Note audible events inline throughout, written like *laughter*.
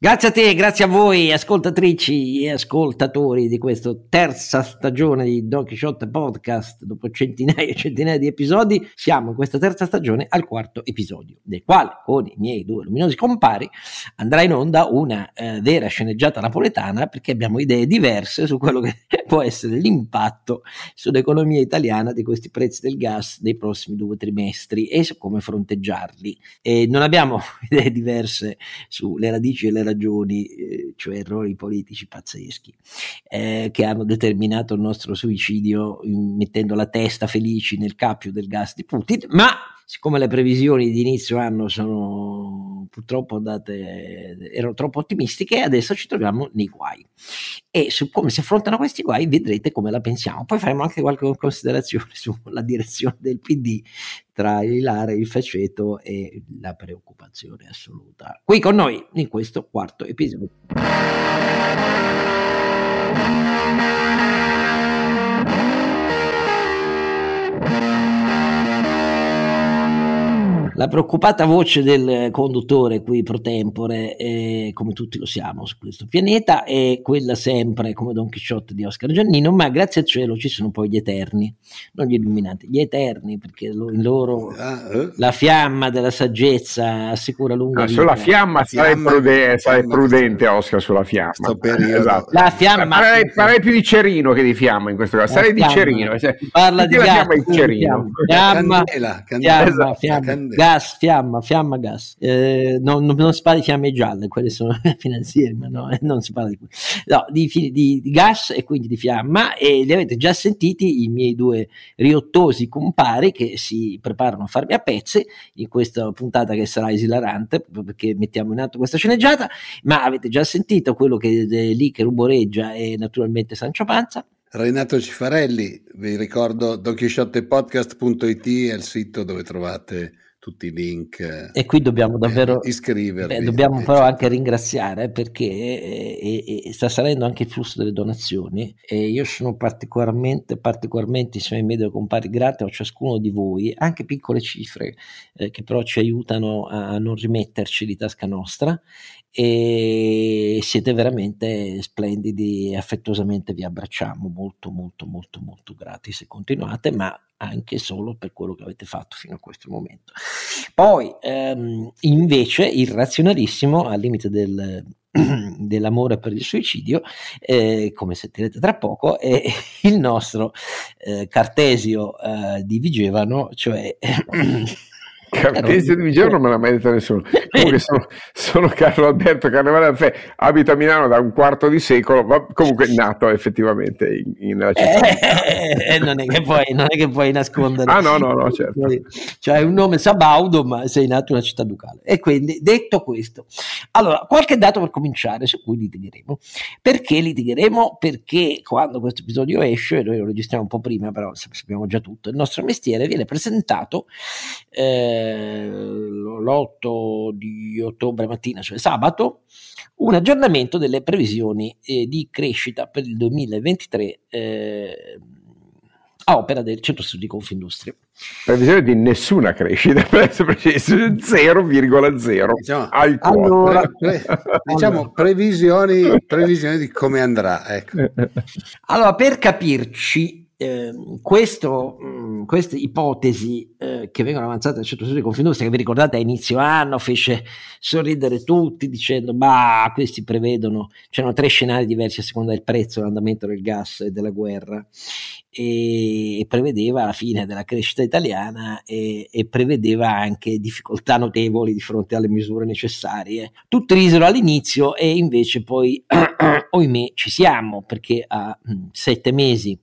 Grazie a te, grazie a voi ascoltatrici e ascoltatori di questa terza stagione di Don Quixote Podcast. Dopo centinaia e centinaia di episodi, siamo in questa terza stagione al quarto episodio, del quale con i miei due luminosi compari andrà in onda una eh, vera sceneggiata napoletana perché abbiamo idee diverse su quello che *laughs* può essere l'impatto sull'economia italiana di questi prezzi del gas nei prossimi due trimestri e su come fronteggiarli. E non abbiamo *laughs* idee diverse sulle radici e le ragioni, eh, cioè errori politici pazzeschi, eh, che hanno determinato il nostro suicidio mettendo la testa felici nel cappio del gas di Putin, ma siccome le previsioni di inizio anno sono purtroppo andate, erano troppo ottimistiche, adesso ci troviamo nei guai. E su come si affrontano questi guai vedrete come la pensiamo. Poi faremo anche qualche considerazione *laughs* sulla direzione del PD tra il Ilare, il faceto e la preoccupazione assoluta. Qui con noi in questo quarto episodio. La preoccupata voce del conduttore qui pro tempore, eh, come tutti lo siamo su questo pianeta, è quella sempre come Don Chisciotte di Oscar Giannino, ma grazie al cielo ci sono poi gli eterni, non gli illuminati, gli eterni, perché in loro ah, eh? la fiamma della saggezza assicura lunga no, vita. Sulla fiamma, sarai, prude- sarai prudente, Oscar, sulla fiamma. Esatto. La fiamma... Farei, farei, più di Cerino che di fiamma in questo caso, sarei di Cerino. Cioè, parla di fiamma, in Cerino. Fiamma, candela, candela, fiamma, fiamma, gas, fiamma, fiamma, gas. Eh, non, non, non, si parla di fiamme gialle, quelle sono *laughs* finanziarie, ma no, eh, non si parla di, no, di, di, di, gas e quindi di fiamma. E li avete già sentiti i miei due riottosi compari che si preparano a farmi a pezzi in questa puntata che sarà esilarante perché mettiamo in atto questa sceneggiata. Ma avete già sentito quello che è lì che rumoreggia è naturalmente Sancio Panza. Renato Cifarelli, vi ricordo donchisciottepodcast.it è il sito dove trovate tutti i link. Eh, e qui dobbiamo davvero iscrivervi. Beh, dobbiamo però anche ringraziare perché eh, eh, sta salendo anche il flusso delle donazioni e io sono particolarmente, particolarmente insieme ai miei compari grato a ciascuno di voi, anche piccole cifre eh, che però ci aiutano a non rimetterci di tasca nostra e siete veramente splendidi affettuosamente vi abbracciamo. Molto molto molto molto grati se continuate ma anche solo per quello che avete fatto fino a questo momento. Poi ehm, invece il razionalissimo al limite del *clears throat* dell'amore per il suicidio, eh, come sentirete tra poco, è il nostro eh, Cartesio eh, di Vigevano, cioè *clears throat* Cartesio di Vigero non me l'ha mai detto nessuno. Comunque sono, sono Carlo Alberto Carnevale Alfè, abito a Milano da un quarto di secolo, ma comunque nato effettivamente in, in nella città. Eh, eh, non, è che puoi, non è che puoi nascondere. Ah no, no, no, certo. Cioè un nome Sabaudo, ma sei nato in una città ducale. E quindi, detto questo, allora, qualche dato per cominciare su cui litigheremo. Perché litigheremo? Perché quando questo episodio esce, noi lo registriamo un po' prima, però sappiamo già tutto, il nostro mestiere viene presentato... Eh, l'8 di ottobre mattina, cioè sabato, un aggiornamento delle previsioni eh, di crescita per il 2023 eh, a opera del Centro Studi Confindustria. Previsione di nessuna crescita, *laughs* per essere preciso, 0,0 diciamo, al allora, pre, *laughs* diciamo previsioni, previsioni di come andrà. Ecco. *laughs* Allora, per capirci, eh, questo, mh, mm, queste ipotesi eh, che vengono avanzate dal centro studio di Confindustria, che vi ricordate a inizio anno fece sorridere tutti dicendo, bah, questi prevedono, c'erano tre scenari diversi a seconda del prezzo, dell'andamento del gas e della guerra, e, e prevedeva la fine della crescita italiana e, e, prevedeva anche difficoltà notevoli di fronte alle misure necessarie. Tutti risero all'inizio e invece poi, *clears throat* ohimè, ci siamo, perché a mh, mm, sette mesi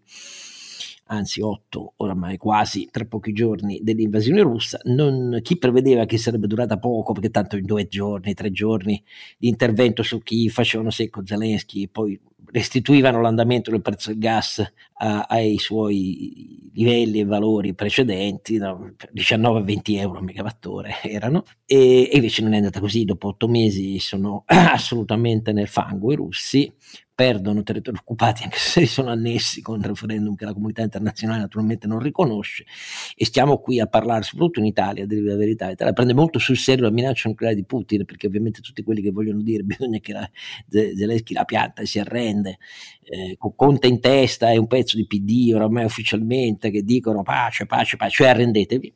anzi otto oramai quasi tra pochi giorni dell'invasione russa, non, chi prevedeva che sarebbe durata poco perché tanto in due giorni, tre giorni di intervento su chi facevano secco Zelensky e poi restituivano l'andamento del prezzo del gas a, ai suoi livelli e valori precedenti, no? 19-20 euro a megawattore erano, e, e, invece non è andata così, dopo otto mesi sono *clears throat* assolutamente nel fango i russi, perdono territori occupati anche se sono annessi con il referendum che la comunità internazionale naturalmente non riconosce e stiamo qui a parlare soprattutto in Italia, di la verità, l'Italia prende molto sul serio la minaccia nucleare di Putin perché ovviamente tutti quelli che vogliono dire *laughs* bisogna che la, Zelensky la pianta e si arrende eh, con Conte in testa e un pezzo di PD oramai ufficialmente che dicono pace, pace, pace, cioè arrendetevi.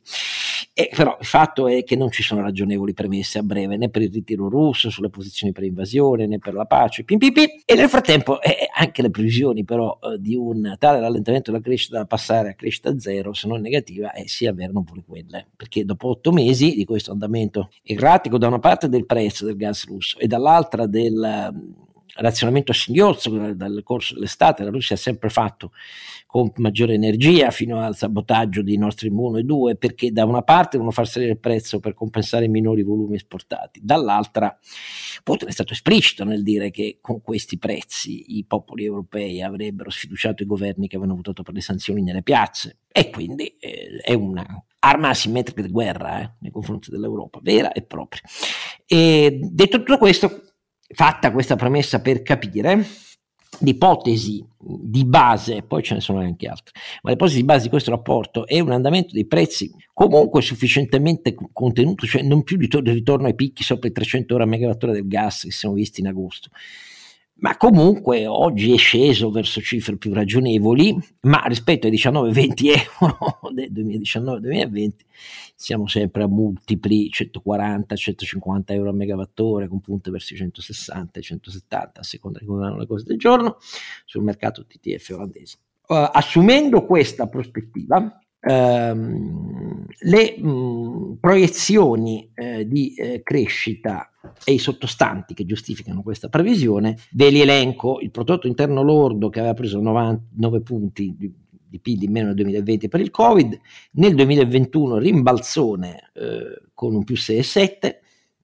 E però il fatto è che non ci sono ragionevoli premesse a breve né per il ritiro russo, sulle posizioni per invasione né per la pace, pim, pim, pim. e nel frattempo eh, anche le previsioni però eh, di un tale rallentamento della crescita da passare a crescita zero, se non negativa, eh, si avverano pure quelle, perché dopo otto mesi di questo andamento erratico da una parte del prezzo del gas russo e dall'altra del razionamento a singhiozzo dal corso dell'estate, la Russia ha sempre fatto con maggiore energia fino al sabotaggio di Nord Stream 1 e 2 perché da una parte devono far salire il prezzo per compensare i minori volumi esportati, dall'altra Putin è stato esplicito nel dire che con questi prezzi i popoli europei avrebbero sfiduciato i governi che avevano votato per le sanzioni nelle piazze e quindi eh, è una arma asimmetrica di guerra eh, nei confronti dell'Europa, vera e propria. E detto tutto questo, fatta questa premessa per capire, l'ipotesi di base, poi ce ne sono anche altre, ma l'ipotesi di base di questo rapporto è un andamento dei prezzi comunque sufficientemente contenuto, cioè non più di ritorno ai picchi sopra i 300 euro a megawattora del gas che siamo visti in agosto, ma comunque oggi è sceso verso cifre più ragionevoli, ma rispetto ai 19-20 euro *laughs* del 2019-2020 siamo sempre a multipli 140-150 euro a megawattora con punte verso i 160 e 170 a seconda di come vanno le cose del giorno sul mercato TTF olandese. Uh, assumendo questa prospettiva, ehm, le mh, proiezioni eh, di eh, crescita e i sottostanti che giustificano questa previsione, ve li elenco, il prodotto interno lordo che aveva preso 9 punti di, di PIL in meno nel 2020 per il Covid, nel 2021 rimbalzone eh, con un più 6,7,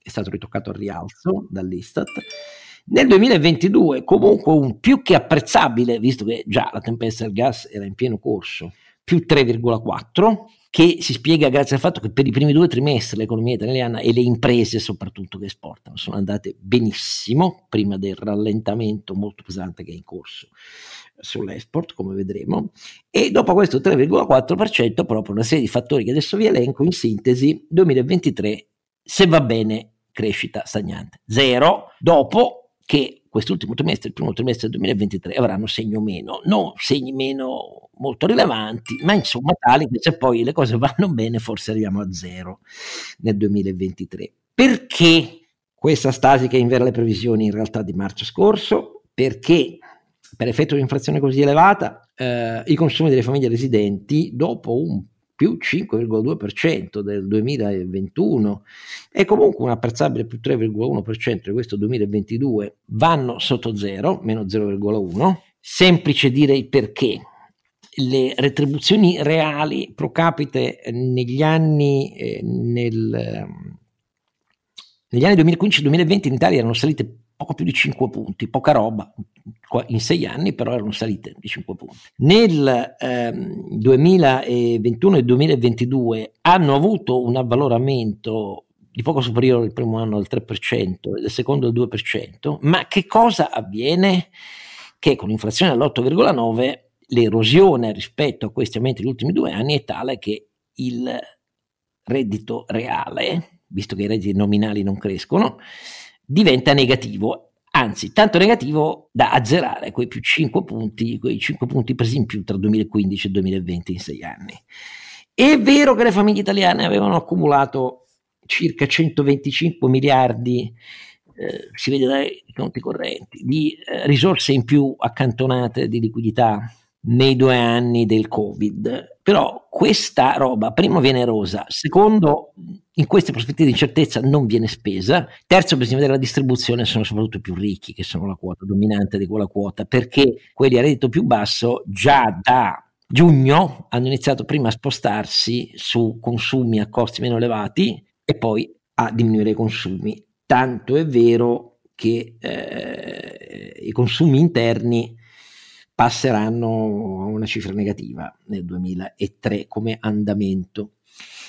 è stato ritoccato al rialzo dall'Istat, nel 2022 comunque un più che apprezzabile, visto che già la tempesta del gas era in pieno corso, più 3,4, che si spiega grazie al fatto che per i primi due trimestri l'economia italiana e le imprese soprattutto che esportano sono andate benissimo, prima del rallentamento molto pesante che è in corso sull'export, come vedremo, e dopo questo 3,4% proprio una serie di fattori che adesso vi elenco in sintesi, 2023 se va bene crescita stagnante, zero, dopo che quest'ultimo trimestre, il primo trimestre del 2023, avranno segno meno, non segni meno molto rilevanti, ma insomma tali che se poi le cose vanno bene forse arriviamo a zero nel 2023. Perché questa stasi che invera le previsioni in realtà di marzo scorso? Perché per effetto di un'inflazione così elevata eh, i consumi delle famiglie residenti dopo un più 5,2% del 2021 e comunque un apprezzabile più 3,1% di questo 2022 vanno sotto zero, meno 0,1. Semplice dire il perché. Le retribuzioni reali pro capite negli anni, eh, nel, negli anni 2015-2020 in Italia erano salite poco più di 5 punti, poca roba, in 6 anni però erano salite di 5 punti. Nel ehm, 2021 e 2022 hanno avuto un avvaloramento di poco superiore al primo anno del 3% e del secondo del 2%, ma che cosa avviene? Che con l'inflazione all'8,9 l'erosione rispetto a questi aumenti degli ultimi due anni è tale che il reddito reale, visto che i redditi nominali non crescono, diventa negativo, anzi tanto negativo da azzerare quei più 5 punti, quei 5 punti presi in più tra 2015 e 2020 in 6 anni. È vero che le famiglie italiane avevano accumulato circa 125 miliardi, eh, si vede dai conti correnti, di eh, risorse in più accantonate di liquidità nei due anni del Covid. Però questa roba, primo, viene erosa, secondo, in queste prospettive di incertezza non viene spesa, terzo, bisogna vedere la distribuzione, sono soprattutto i più ricchi che sono la quota dominante di quella quota, perché quelli a reddito più basso già da giugno hanno iniziato prima a spostarsi su consumi a costi meno elevati e poi a diminuire i consumi. Tanto è vero che eh, i consumi interni passeranno a una cifra negativa nel 2003 come andamento.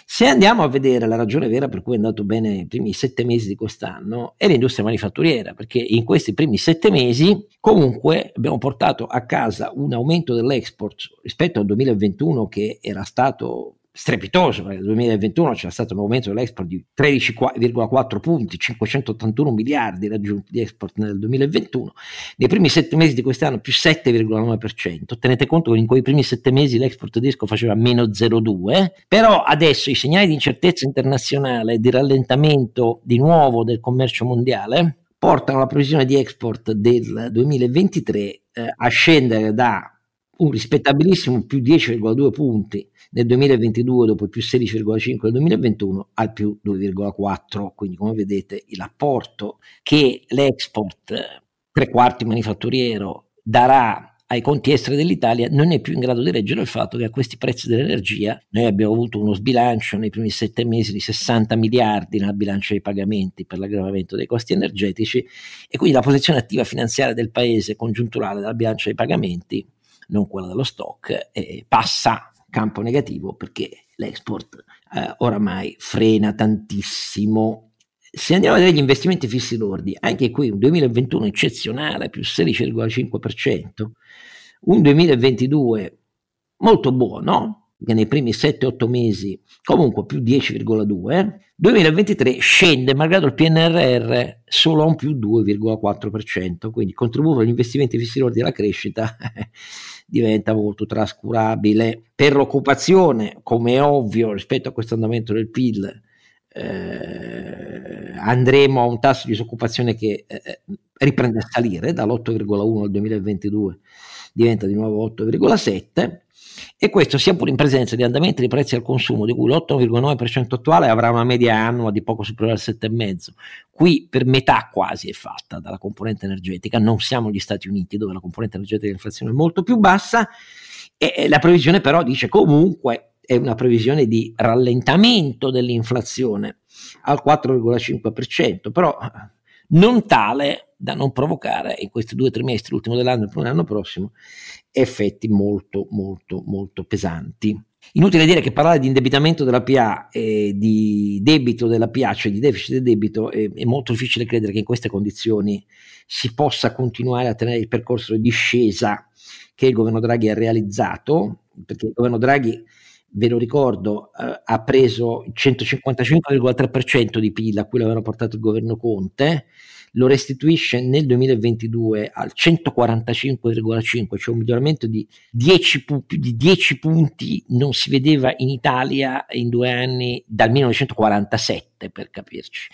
Se andiamo a vedere la ragione vera per cui è andato bene i primi sette mesi di quest'anno è l'industria manifatturiera, perché in questi primi sette mesi comunque abbiamo portato a casa un aumento dell'export rispetto al 2021 che era stato strepitoso, perché nel 2021 c'era stato un aumento dell'export di 13,4 punti, 581 miliardi raggiunti di export nel 2021, nei primi sette mesi di quest'anno più 7,9%, tenete conto che in quei primi sette mesi l'export tedesco faceva meno 0,2, però adesso i segnali di incertezza internazionale di rallentamento di nuovo del commercio mondiale portano la previsione di export del 2023 eh, a scendere da un rispettabilissimo più 10,2 punti nel 2022 dopo più 16,5 nel 2021 al più 2,4 quindi come vedete l'apporto che l'export tre quarti manifatturiero darà ai conti esteri dell'Italia non è più in grado di reggere il fatto che a questi prezzi dell'energia noi abbiamo avuto uno sbilancio nei primi sette mesi di 60 miliardi nella bilancia dei pagamenti per l'aggravamento dei costi energetici e quindi la posizione attiva finanziaria del paese congiunturale della bilancia dei pagamenti non quella dello stock, eh, passa campo negativo perché l'export eh, oramai frena tantissimo. Se andiamo a vedere gli investimenti fissi lordi, anche qui un 2021 eccezionale, più 16,5%, un 2022 molto buono, che nei primi 7-8 mesi comunque più 10,2, 2023 scende malgrado il PNRR solo a un più 2,4%, quindi il contributo agli investimenti fissi lordi alla crescita *laughs* diventa molto trascurabile. Per l'occupazione, come è ovvio, rispetto a questo andamento del PIL, eh, andremo a un tasso di disoccupazione che eh, riprende a salire dall'8,1 al 2022 diventa di nuovo 8,7 e questo sia pure in presenza di andamenti di prezzi al consumo di cui l'8,9% attuale avrà una media annua di poco superiore al 7,5%. Qui per metà quasi è fatta dalla componente energetica, non siamo gli Stati Uniti dove la componente energetica dell'inflazione è molto più bassa e la previsione però dice comunque è una previsione di rallentamento dell'inflazione al 4,5%, però non tale da non provocare in questi due trimestri, l'ultimo dell'anno e dell'anno prossimo, effetti molto, molto, molto pesanti. Inutile dire che parlare di indebitamento della PA e di debito della PA, cioè di deficit del debito, è, è, molto difficile credere che in queste condizioni si possa continuare a tenere il percorso di discesa che il governo Draghi ha realizzato, perché il governo Draghi, ve lo ricordo, eh, ha preso il 155,3% di PIL a cui l'aveva portato il governo Conte, lo restituisce nel 2022 al 145,5, cioè un miglioramento di 10, più di 10 punti non si vedeva in Italia in due anni dal 1947 per capirci.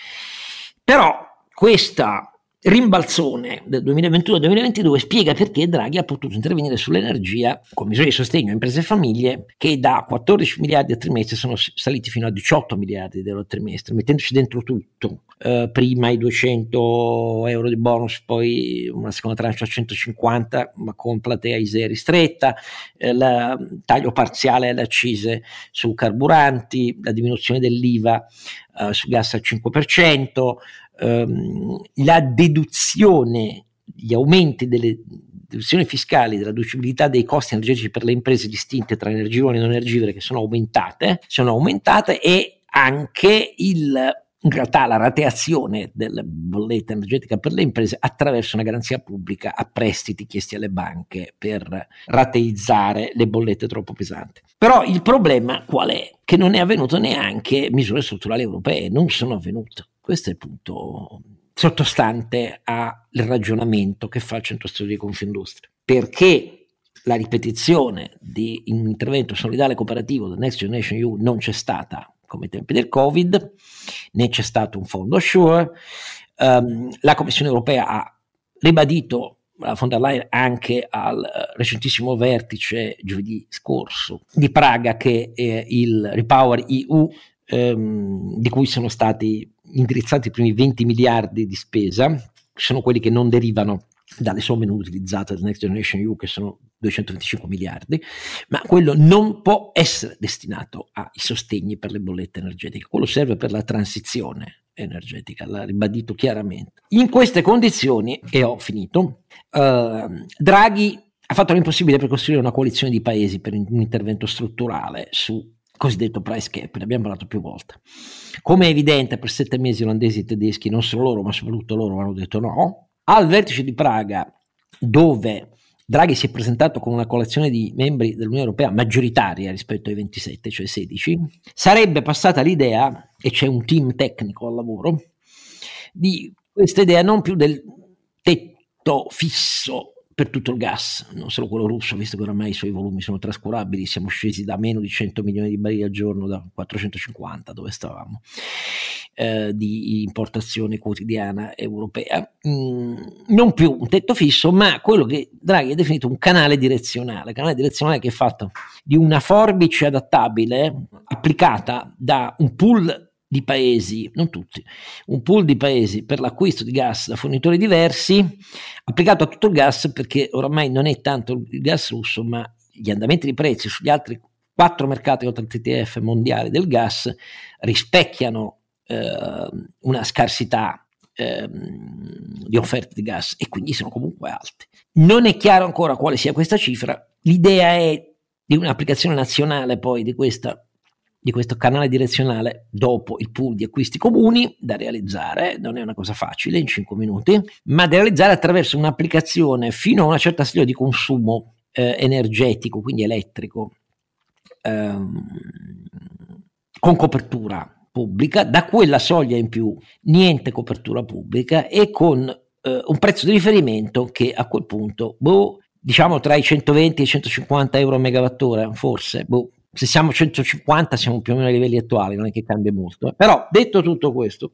Però questa rimbalzone del 2021-2022 spiega perché Draghi ha potuto intervenire sull'energia con misure di sostegno a imprese e famiglie che da 14 miliardi a trimestre sono saliti fino a 18 miliardi di euro a trimestre, mettendoci dentro tutto. Eh, prima i 200 euro di bonus, poi una seconda tranche a 150, ma con platea ISEE ristretta, eh, taglio parziale alle accise su carburanti, la diminuzione dell'IVA eh, sul gas al 5%, ehm, la deduzione, gli aumenti delle deduzioni fiscali, della deducibilità dei costi energetici per le imprese distinte tra energivore e non energivore che sono aumentate, sono aumentate e anche il in realtà la rateazione della bolletta energetica per le imprese attraverso una garanzia pubblica a prestiti chiesti alle banche per rateizzare le bollette troppo pesanti. Però il problema qual è? Che non è avvenuto neanche misure strutturali europee, non sono avvenute. Questo è il punto sottostante al ragionamento che fa il Centro Studio di Confindustria. Perché la ripetizione di un intervento solidale cooperativo del Next Generation EU non c'è stata come ai tempi del Covid, né c'è stato un fondo Assure. Um, la Commissione europea ha ribadito la von der Leyen anche al uh, recentissimo vertice giovedì scorso di Praga che è il Repower EU um, di cui sono stati indirizzati i primi 20 miliardi di spesa, sono quelli che non derivano dalle somme non utilizzate del Next Generation EU che sono 225 miliardi, ma quello non può essere destinato ai sostegni per le bollette energetiche, quello serve per la transizione energetica, l'ha ribadito chiaramente. In queste condizioni, e ho finito, eh, Draghi ha fatto l'impossibile per costruire una coalizione di paesi per un intervento strutturale su cosiddetto price cap, ne abbiamo parlato più volte. Come è evidente, per sette mesi olandesi e tedeschi, non solo loro, ma soprattutto loro, hanno detto no. Al vertice di Praga, dove Draghi si è presentato con una coalizione di membri dell'Unione Europea maggioritaria rispetto ai 27, cioè 16, sarebbe passata l'idea, e c'è un team tecnico al lavoro, di questa idea non più del tetto fisso per tutto il gas, non solo quello russo, visto che oramai i suoi volumi sono trascurabili, siamo scesi da meno di 100 milioni di barili al giorno, da 450 dove stavamo, eh, di importazione quotidiana europea. Mm, non più un tetto fisso, ma quello che Draghi ha definito un canale direzionale, canale direzionale che è fatto di una forbice adattabile applicata da un pool di paesi, non tutti, un pool di paesi per l'acquisto di gas da fornitori diversi, applicato a tutto il gas perché oramai non è tanto il gas russo, ma gli andamenti di prezzi sugli altri quattro mercati oltre al TTF mondiali del gas rispecchiano eh, una scarsità eh, di offerte di gas e quindi sono comunque alte. Non è chiaro ancora quale sia questa cifra, l'idea è di un'applicazione nazionale poi di questa di questo canale direzionale dopo il pool di acquisti comuni da realizzare, non è una cosa facile in 5 minuti, ma da realizzare attraverso un'applicazione fino a una certa soglia di consumo eh, energetico, quindi elettrico, ehm, con copertura pubblica, da quella soglia in più niente copertura pubblica e con eh, un prezzo di riferimento che a quel punto, boh, diciamo tra i 120 e i 150 euro a megawattora, forse, boh, se siamo 150 siamo più o meno ai livelli attuali, non è che cambia molto. Eh. Però detto tutto questo,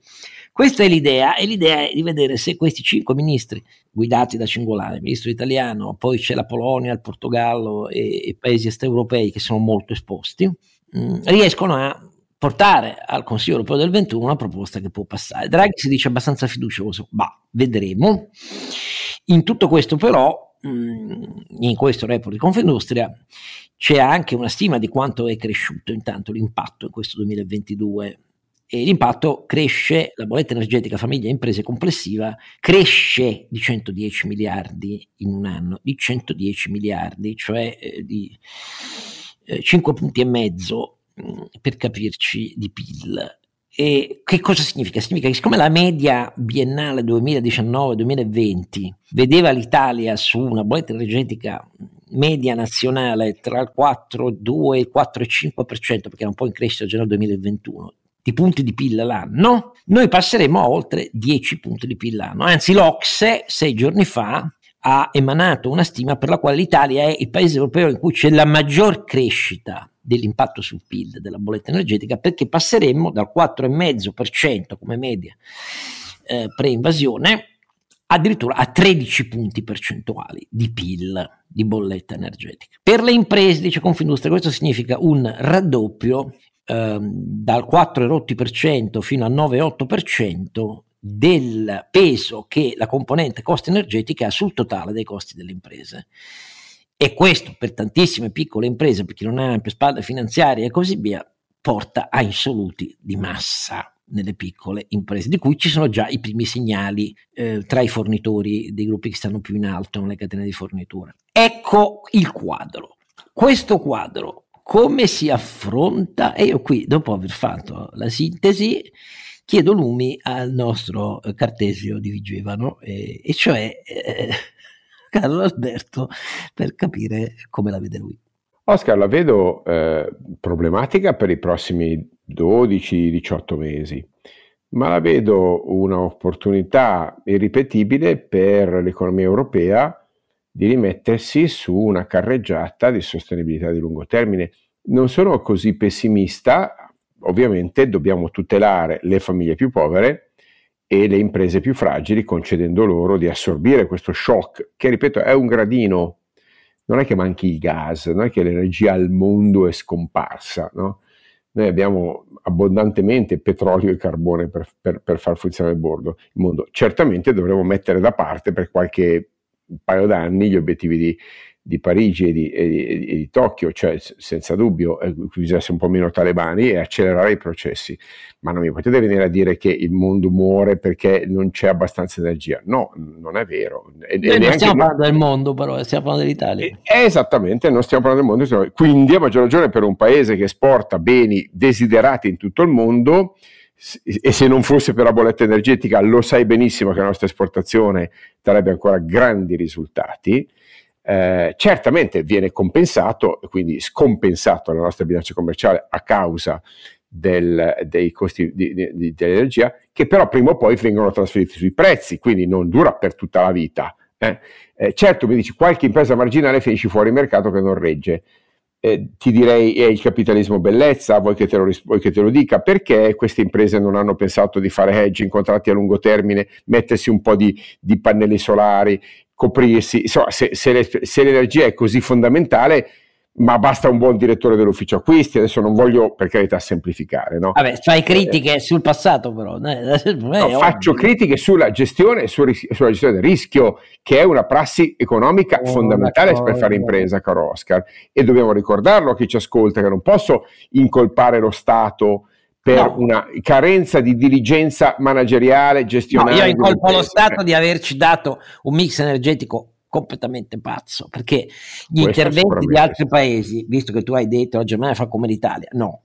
questa è l'idea e l'idea è di vedere se questi cinque ministri guidati da Cingolani, il ministro italiano, poi c'è la Polonia, il Portogallo e, i paesi est europei che sono molto esposti, mh, mm, riescono a portare al Consiglio europeo del 21 una proposta che può passare. Draghi si dice abbastanza fiducioso, ma vedremo. In tutto questo però, mm, in questo report di Confindustria, c'è anche una stima di quanto è cresciuto intanto l'impatto in questo 2022 e l'impatto cresce, la bolletta energetica famiglia e imprese complessiva cresce di 110 miliardi in un anno, di 110 miliardi, cioè eh, di eh, 5 punti e mezzo per capirci di PIL. E che cosa significa? Significa che siccome la media biennale 2019-2020 vedeva l'Italia su una bolletta energetica media nazionale tra il 4,2 e il 4,5%, perché era un po' in crescita già nel 2021, di punti di PIL l'anno, noi passeremo a oltre 10 punti di PIL l'anno. Anzi, l'Ocse sei giorni fa ha emanato una stima per la quale l'Italia è il paese europeo in cui c'è la maggior crescita dell'impatto sul PIL della bolletta energetica perché passeremmo dal 4,5% come media eh, pre-invasione addirittura a 13 punti percentuali di PIL di bolletta energetica. Per le imprese, dice Confindustria, questo significa un raddoppio ehm, dal 4,8% fino al 9,8% del peso che la componente costi energetica ha sul totale dei costi delle imprese. E questo per tantissime piccole imprese, per chi non ha ampie spalle finanziarie e così via, porta a insoluti di massa nelle piccole imprese, di cui ci sono già i primi segnali eh, tra i fornitori dei gruppi che stanno più in alto nelle catene di fornitura. Ecco il quadro. Questo quadro come si affronta? E io qui, dopo aver fatto la sintesi, chiedo lumi al nostro Cartesio di Vigevano, eh, e cioè eh, *laughs* Carlo Alberto, per capire come la vede lui. Oscar, la vedo eh, problematica per i prossimi 12-18 mesi, ma la vedo un'opportunità irripetibile per l'economia europea di rimettersi su una carreggiata di sostenibilità di lungo termine. Non sono così pessimista, ovviamente dobbiamo tutelare le famiglie più povere e le imprese più fragili concedendo loro di assorbire questo shock che, ripeto, è un gradino non è che manchi il gas, non è che l'energia al mondo è scomparsa, no? Noi abbiamo abbondantemente petrolio e carbone per, per, per far funzionare il, bordo, il mondo. Certamente dovremo mettere da parte per qualche paio d'anni gli obiettivi di, di Parigi e di, e, di, e di, Tokyo, cioè senza dubbio eh, bisogna essere un po' meno talebani e accelerare i processi. Ma non mi potete venire a dire che il mondo muore perché non c'è abbastanza energia. No, non è vero. E, Noi non stiamo parlando del mondo, però, stiamo parlando dell'Italia. Eh, esattamente, non stiamo parlando del mondo. Quindi, a maggior ragione, per un paese che esporta beni desiderati in tutto il mondo, e se non fosse per la bolletta energetica, lo sai benissimo che la nostra esportazione darebbe ancora grandi risultati eh, certamente viene compensato, quindi scompensato la nostra bilancia commerciale a causa del, dei costi di, di, dell'energia, che però prima o poi vengono trasferiti sui prezzi, quindi non dura per tutta la vita. Eh. Eh, certo, mi dici, qualche impresa marginale finisce fuori mercato che non regge. Eh, ti direi è il capitalismo bellezza, vuoi che, te lo, vuoi che te lo dica, perché queste imprese non hanno pensato di fare hedging, contratti a lungo termine, mettersi un po' di, di pannelli solari, coprirsi, insomma, se, se, le, se l'energia è così fondamentale, ma basta un buon direttore dell'ufficio acquisti. Adesso non voglio per carità semplificare. No? Vabbè, fai critiche eh, sul passato, però. *laughs* Eh, no, faccio critiche sulla gestione e sulla gestione del rischio, che è una prassi economica oh, fondamentale per fare impresa, caro Oscar. E dobbiamo ricordarlo a chi ci ascolta, che non posso incolpare lo Stato per no. una carenza di dirigenza manageriale, gestionale. No, io incolpo lo Stato di averci dato un mix energetico completamente pazzo, perché gli Questo interventi di altri paesi, visto che tu hai detto la Germania fa come l'Italia, no.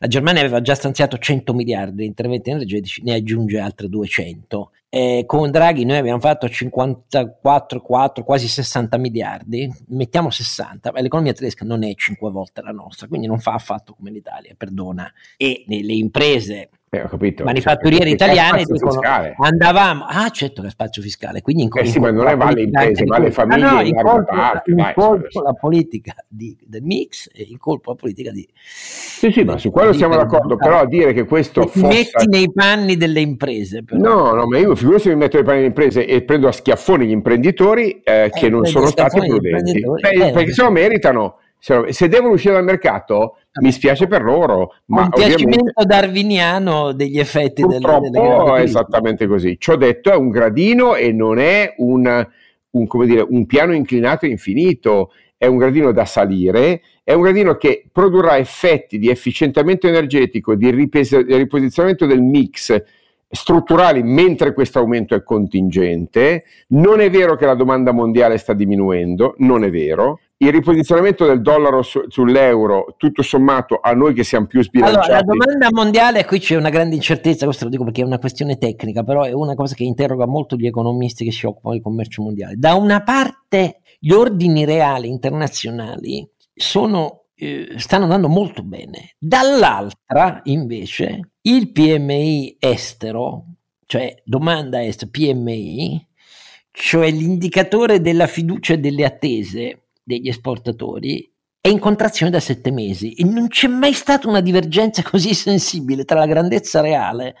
La Germania aveva già stanziato 100 miliardi di interventi energetici, ne aggiunge altre 200 eh, con Draghi noi abbiamo fatto 54, 4, quasi 60 miliardi, mettiamo 60, l'economia tedesca non è 5 volte la nostra, quindi non fa affatto come l'Italia, perdona. E le imprese eh, capito, manifatturiere italiane dicono andavamo ah certo che è spazio fiscale quindi in, eh sì, ma non è vale imprese ma le famiglie ah, no, in colpo, parte, in colpo la politica di, del mix e in colpo la politica di sì sì ma su quello siamo d'accordo però a dire che questo fossa... metti nei panni delle imprese però. no no ma io figurati se mi metto nei panni delle imprese e prendo a schiaffoni gli imprenditori eh, che eh, non sono stati prudenti. Beh, eh, perché se lo meritano se devono uscire dal mercato mi spiace per loro ma un piacimento darwiniano degli effetti purtroppo delle, è esattamente così ciò detto è un gradino e non è un, un, dire, un piano inclinato infinito è un gradino da salire è un gradino che produrrà effetti di efficientamento energetico di ripes- riposizionamento del mix strutturali mentre questo aumento è contingente. Non è vero che la domanda mondiale sta diminuendo, non è vero. Il riposizionamento del dollaro su, sull'euro, tutto sommato, a noi che siamo più sbilanciati. Allora, la domanda mondiale, qui c'è una grande incertezza, questo lo dico perché è una questione tecnica, però è una cosa che interroga molto gli economisti che si occupano di commercio mondiale. Da una parte gli ordini reali internazionali sono eh, stanno andando molto bene. Dall'altra, invece, il PMI estero, cioè domanda est PMI, cioè l'indicatore della fiducia e delle attese degli esportatori, è in contrazione da sette mesi e non c'è mai stata una divergenza così sensibile tra la grandezza reale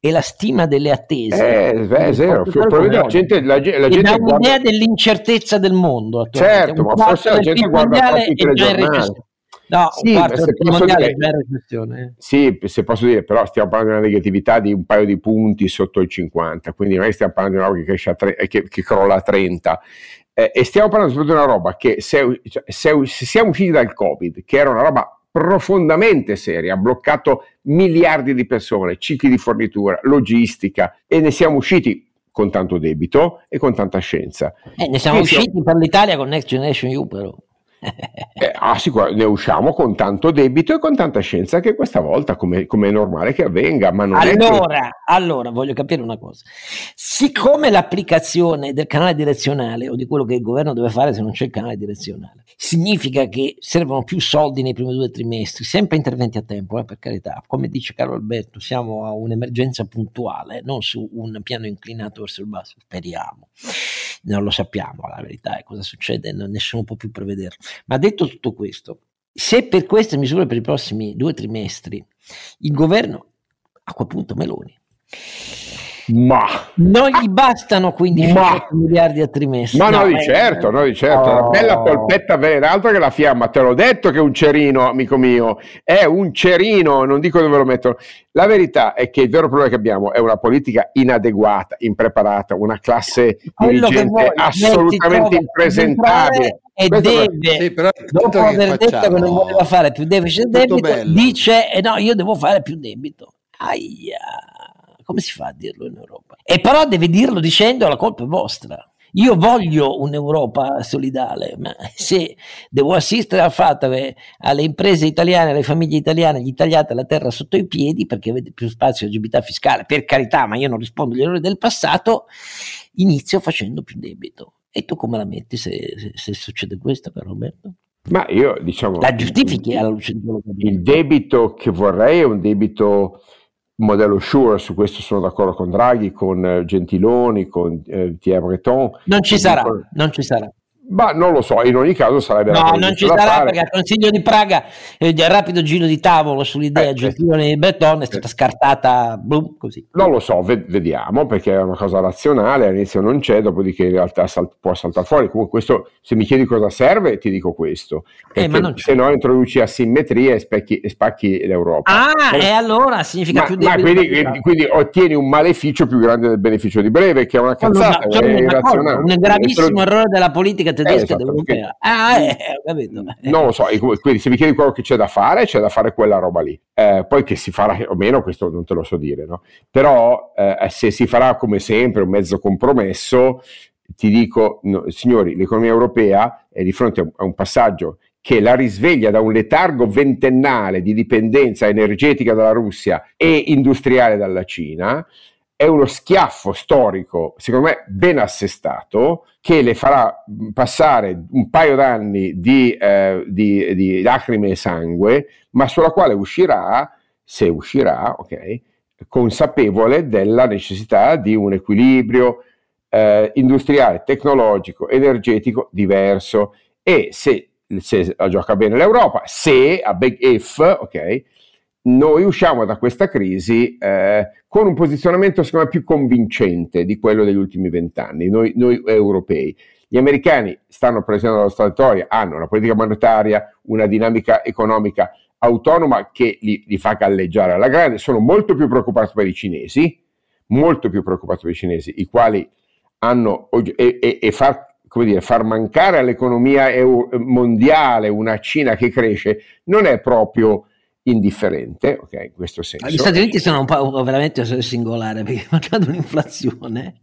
e la stima delle attese. Eh, beh, è vero, la gente, la, la gente dà un'idea guarda... dell'incertezza del mondo. Certo, ma forse la gente guarda troppi telegiornali. No, sì, se posso dire, eh. sì, se posso dire, però stiamo parlando di una negatività di un paio di punti sotto il 50, quindi noi stiamo parlando di una roba che, cresce a tre, che, che crolla a 30. Eh, e stiamo parlando soprattutto di una roba che se, cioè, se, se siamo usciti dal Covid, che era una roba profondamente seria, ha bloccato miliardi di persone, cicli di fornitura, logistica e ne siamo usciti con tanto debito e con tanta scienza. Eh, ne siamo e usciti siamo... per l'Italia con Next Generation EU però eh, ah, sicur- ne usciamo con tanto debito e con tanta scienza che questa volta, come, è normale che avvenga, ma non allora, è... allora, voglio capire una cosa. Siccome l'applicazione del canale direzionale o di quello che il governo deve fare se non c'è il canale direzionale, significa che servono più soldi nei primi due trimestri, sempre interventi a tempo, eh, per carità. Come dice Carlo Alberto, siamo a un'emergenza puntuale, non su un piano inclinato verso il basso, speriamo. Non lo sappiamo, la verità è cosa succede, nessuno può più prevederlo. Ma detto tutto questo, se per queste misure per i prossimi due trimestri il governo, a quel punto Meloni, ma non gli bastano 15 ma, miliardi a trimestre. Ma no, no di eh, certo, no di certo. Oh. Una bella polpetta vera, altro che la fiamma. Te l'ho detto che è un cerino, amico mio. È un cerino, non dico dove lo metto. La verità è che il vero problema che abbiamo è una politica inadeguata, impreparata, una classe *laughs* dirigente assolutamente impresentabile e deve, sì, dopo aver detto che non voleva fare più deficit debito, bello. dice eh no, io devo fare più debito. Aia, come si fa a dirlo in Europa? E però deve dirlo dicendo la colpa è vostra. Io voglio un'Europa solidale, ma se devo assistere al fatto che alle imprese italiane, alle famiglie italiane gli tagliate la terra sotto i piedi perché avete più spazio di agibilità fiscale, per carità, ma io non rispondo agli errori del passato, inizio facendo più debito. E tu come la metti se, se, se succede questo, caro Roberto? Ma io diciamo... La giustifichi alla luce di quello che Il debito che vorrei è un debito modello Sure, su questo sono d'accordo con Draghi, con eh, Gentiloni, con eh, Thierry Breton. Non ci sarà, non ci sarà. Ma non lo so, in ogni caso sarebbe No, non ci sarà fare. perché al Consiglio di Praga eh, il rapido giro di tavolo sull'idea eh, Gentiloni di Breton è stata eh. scartata boom, così. Non lo so, ved- vediamo perché è una cosa razionale, all'inizio non c'è, dopodiché in realtà sal- può saltare fuori. Comunque questo, se mi chiedi cosa serve, ti dico questo. Eh, se no introduci asimmetrie e, specchi, e spacchi l'Europa. Ah, e allora significa ma, più ma quindi, quindi, ottieni un maleficio più grande del beneficio di breve, che è una cazzata, no, no, è irrazionale. Un gravissimo errore della politica tedesca eh, esatto, Ah, eh, capito. Non lo so, quindi se mi chiedi quello che c'è da fare, c'è da fare quella roba lì. Eh, poi che si farà o meno, questo non te lo so dire, no? Però eh, se si farà come sempre un mezzo compromesso, ti dico, no, signori, l'economia europea è di fronte a un passaggio che la risveglia da un letargo ventennale di dipendenza energetica dalla Russia e industriale dalla Cina è uno schiaffo storico, secondo me, ben assestato, che le farà passare un paio d'anni di, eh, di, di lacrime e sangue, ma sulla quale uscirà, se uscirà, ok, consapevole della necessità di un equilibrio eh, industriale, tecnologico, energetico diverso. E se, se la gioca bene l'Europa, se a big if, ok, noi usciamo da questa crisi eh, con un posizionamento secondo me più convincente di quello degli ultimi vent'anni, noi, noi, europei. Gli americani stanno presentando la storia, hanno una politica monetaria, una dinamica economica autonoma che li, li, fa galleggiare alla grande, sono molto più preoccupati per i cinesi, molto più preoccupati per i cinesi, i quali hanno e, e, e far, dire, far mancare all'economia mondiale una Cina che cresce non è proprio indifferente, ok, in questo senso. Gli Stati Uniti sono un po' veramente singolare perché *laughs* mancando un'inflazione,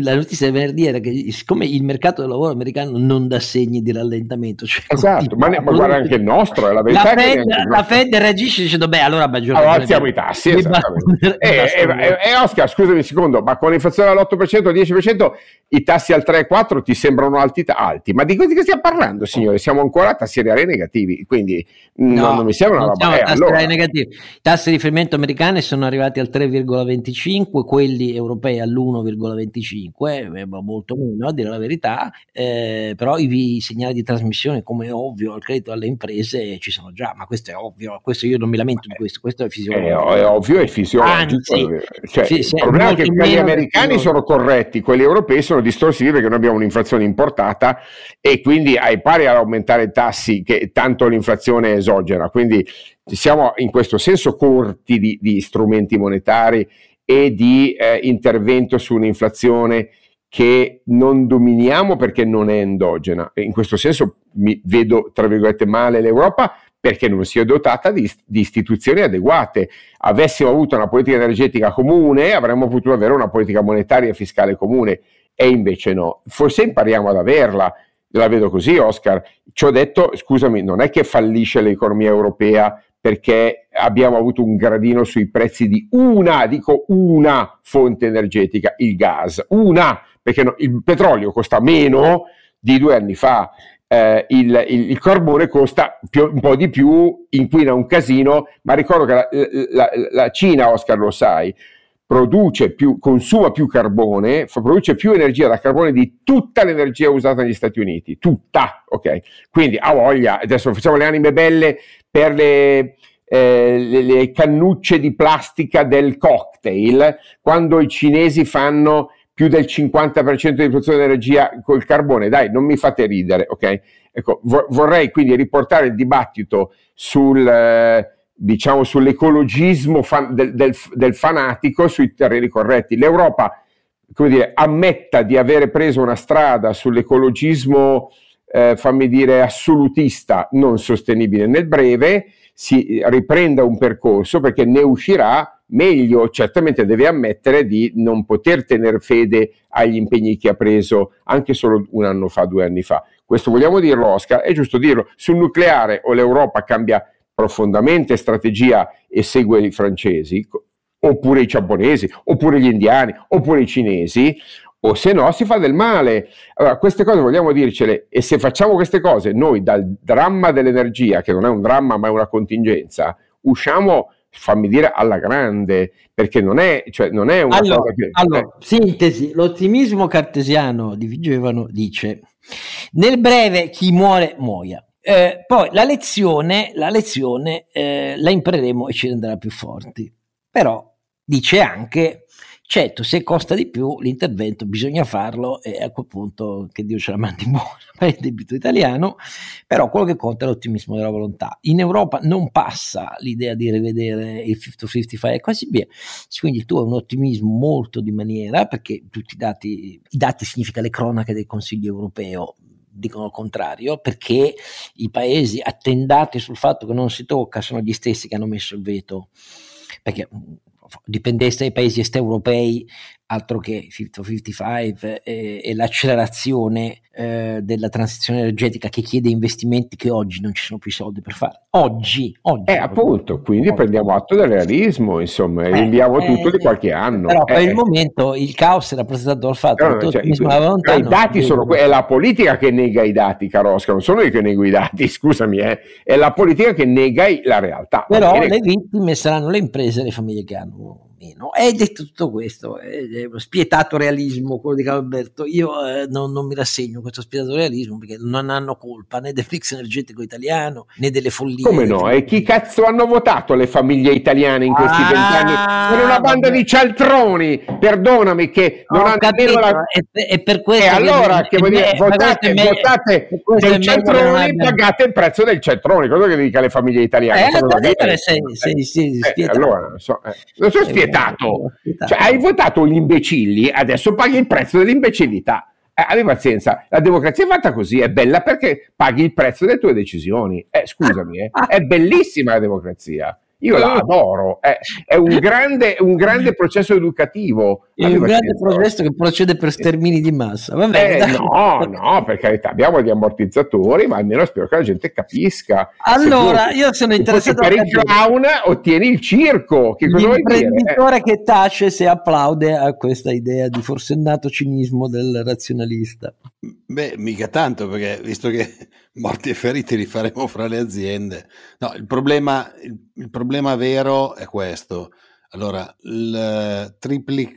la notizia del venerdì era che siccome il mercato del lavoro americano non dà segni di rallentamento, cioè *laughs* esatto, ma, ne, ma guarda anche il nostro, è la verità. La Fed, la Fed reagisce dicendo beh allora maggior allora alziamo i tassi, esattamente. e, e, e, Oscar, scusami un secondo, ma con l'inflazione all'8%, al 10%, i tassi al 3-4 ti sembrano alti, alti, ma di cosa stiamo parlando signore? Siamo ancora a tassi reali negativi, quindi no, non mi sembra una roba diciamo, eh, tassi allora. I tassi di riferimento americani sono arrivati al 3,25, quelli europei all'1,25, eh, molto meno a dire la verità, eh, però i, i, segnali di trasmissione come è ovvio al credito alle imprese ci sono già, ma questo è ovvio, questo io non mi lamento di questo, questo è fisiologico. È, è ovvio, è fisiologico. Anzi, cioè, sì, il problema è che quelli americani sono corretti, quelli europei sono distorsivi perché noi abbiamo un'inflazione importata e quindi ai pari ad aumentare i tassi che tanto l'inflazione è esogena, quindi siamo in questo senso corti di, di strumenti monetari e di eh, intervento su un'inflazione che non dominiamo perché non è endogena. E in questo senso mi vedo, tra virgolette, male l'Europa perché non si è dotata di, di, istituzioni adeguate. Avessimo avuto una politica energetica comune, avremmo potuto avere una politica monetaria e fiscale comune, e invece no. Forse impariamo ad averla. La vedo così, Oscar. Ci ho detto, scusami, non è che fallisce l'economia europea perché abbiamo avuto un gradino sui prezzi di una, dico una fonte energetica, il gas, una, perché no, il petrolio costa meno di due anni fa, eh, il, il, il, carbone costa più, un po' di più, inquina un casino, ma ricordo che la, la, la Cina, Oscar lo sai, produce più, consuma più carbone, produce più energia da carbone di tutta l'energia usata negli Stati Uniti, tutta, ok? Quindi ha voglia, adesso facciamo le anime belle per le, eh, le, le cannucce di plastica del cocktail, quando i cinesi fanno più del 50% di produzione di energia col carbone, dai, non mi fate ridere, ok? Ecco, vorrei quindi riportare il dibattito sul... Eh, diciamo, sull'ecologismo fan, del, del, del, fanatico sui terreni corretti. L'Europa, come dire, ammetta di avere preso una strada sull'ecologismo eh, fammi dire, assolutista non sostenibile nel breve, si riprenda un percorso perché ne uscirà meglio. Certamente deve ammettere di non poter tenere fede agli impegni che ha preso anche solo un anno fa, due anni fa. Questo vogliamo dirlo, Oscar? È giusto dirlo. Sul nucleare o l'Europa cambia profondamente strategia e segue i francesi, oppure i giapponesi, oppure gli indiani, oppure i cinesi, o se no si fa del male. Allora, queste cose vogliamo dircele e se facciamo queste cose noi dal dramma dell'energia, che non è un dramma ma è una contingenza, usciamo fammi dire alla grande perché non è, cioè, non è una allora, cosa che allora, eh. sintesi l'ottimismo cartesiano di Vigevano dice nel breve chi muore muoia eh, poi la lezione la lezione eh, la impareremo e ci renderà più forti però dice anche Certo, se costa di più l'intervento bisogna farlo e a quel punto che Dio ce la mandi buona *laughs* per il debito italiano, però quello che conta è l'ottimismo della volontà. In Europa non passa l'idea di rivedere il 50-55 e così via, quindi tuo è un ottimismo molto di maniera, perché tutti i dati, i dati significa le cronache del Consiglio europeo, dicono il contrario, perché i paesi attendati sul fatto che non si tocca sono gli stessi che hanno messo il veto perché dipendesse dai paesi est europei altro che 50-55 e, e l'accelerazione eh, della transizione energetica che chiede investimenti che oggi non ci sono più soldi per fare. Oggi, oggi. Eh, appunto, quindi oggi. prendiamo atto del realismo, insomma, eh, rinviamo eh, tutto di qualche anno. Però per il eh. momento il caos è rappresentato dal fatto no, che cioè, la volontà i dati sono è la politica che nega i dati, caro Oscar, non sono io che nego i dati, *laughs* scusami, eh, è la politica che nega la realtà. Però le vittime saranno le imprese e le famiglie che hanno meno. È detto tutto questo, è, uno spietato realismo quello di Calberto. Io eh, non, non, mi rassegno a questo spietato realismo perché non hanno colpa né del mix energetico italiano né delle follie. Come no? E chi cazzo hanno votato le famiglie italiane in questi ah, vent'anni? Sono una banda vabbè. di cialtroni, perdonami, che non hanno capito, la... è, è, per questo. E allora, che, vuol dire, votate, me, votate dei cialtroni, pagate il prezzo del cialtrone, cosa che dica le famiglie italiane? Eh, sei, sei, sei, eh, allora, non so, eh. non so spietato spietato. Cioè, hai votato gli imbecilli, adesso paghi il prezzo dell'imbecillità. Eh, abbi pazienza, la democrazia è fatta così, è bella perché paghi il prezzo delle tue decisioni. Eh, scusami, eh, è bellissima la democrazia. Io la adoro, è, è un, grande, un, grande, processo educativo. È un grande processo che procede per stermini di massa. Vabbè, eh, no, no, per carità, abbiamo gli ammortizzatori, ma almeno spero che la gente capisca. Allora, tu, io sono interessato per il clown ottieni il circo. Che cosa L'imprenditore che tace se applaude a questa idea di forsennato cinismo del razionalista. Beh, mica tanto, perché visto che *laughs* morti e feriti li faremo fra le aziende. No, il problema, il, il problema vero è questo. Allora, il, tripli,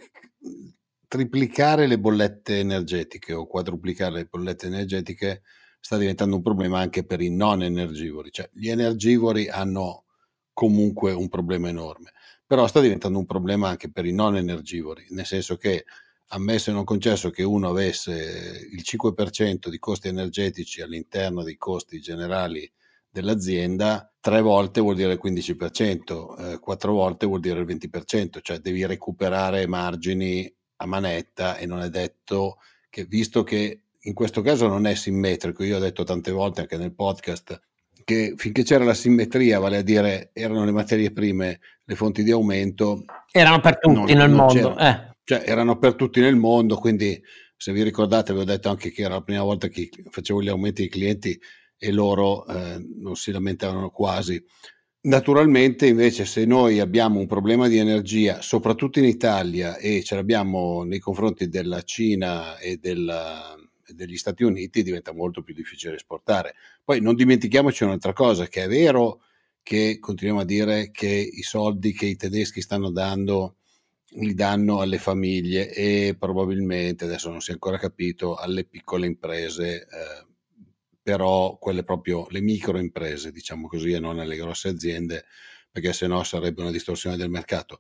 triplicare le bollette energetiche o quadruplicare le bollette energetiche sta diventando un problema anche per i non energivori. Cioè, gli energivori hanno comunque un problema enorme, però sta diventando un problema anche per i non energivori, nel senso che ammesso e non concesso che uno avesse il 5% di costi energetici all'interno dei costi generali dell'azienda, tre volte vuol dire il 15%, eh, quattro volte vuol dire il 20%, cioè devi recuperare margini a manetta e non è detto che, visto che in questo caso non è simmetrico, io ho detto tante volte anche nel podcast che finché c'era la simmetria, vale a dire erano le materie prime le fonti di aumento, erano per tutti non, nel non mondo. Eh cioè erano per tutti nel mondo, quindi se vi ricordate avevo detto anche che era la prima volta che facevo gli aumenti ai clienti e loro eh, non si lamentavano quasi. Naturalmente invece se noi abbiamo un problema di energia, soprattutto in Italia e ce l'abbiamo nei confronti della Cina e della, degli Stati Uniti, diventa molto più difficile esportare. Poi non dimentichiamoci un'altra cosa, che è vero che continuiamo a dire che i soldi che i tedeschi stanno dando li danno alle famiglie e probabilmente, adesso non si è ancora capito, alle piccole imprese, eh, però quelle proprio le micro imprese, diciamo così, e non alle grosse aziende, perché sennò sarebbe una distorsione del mercato.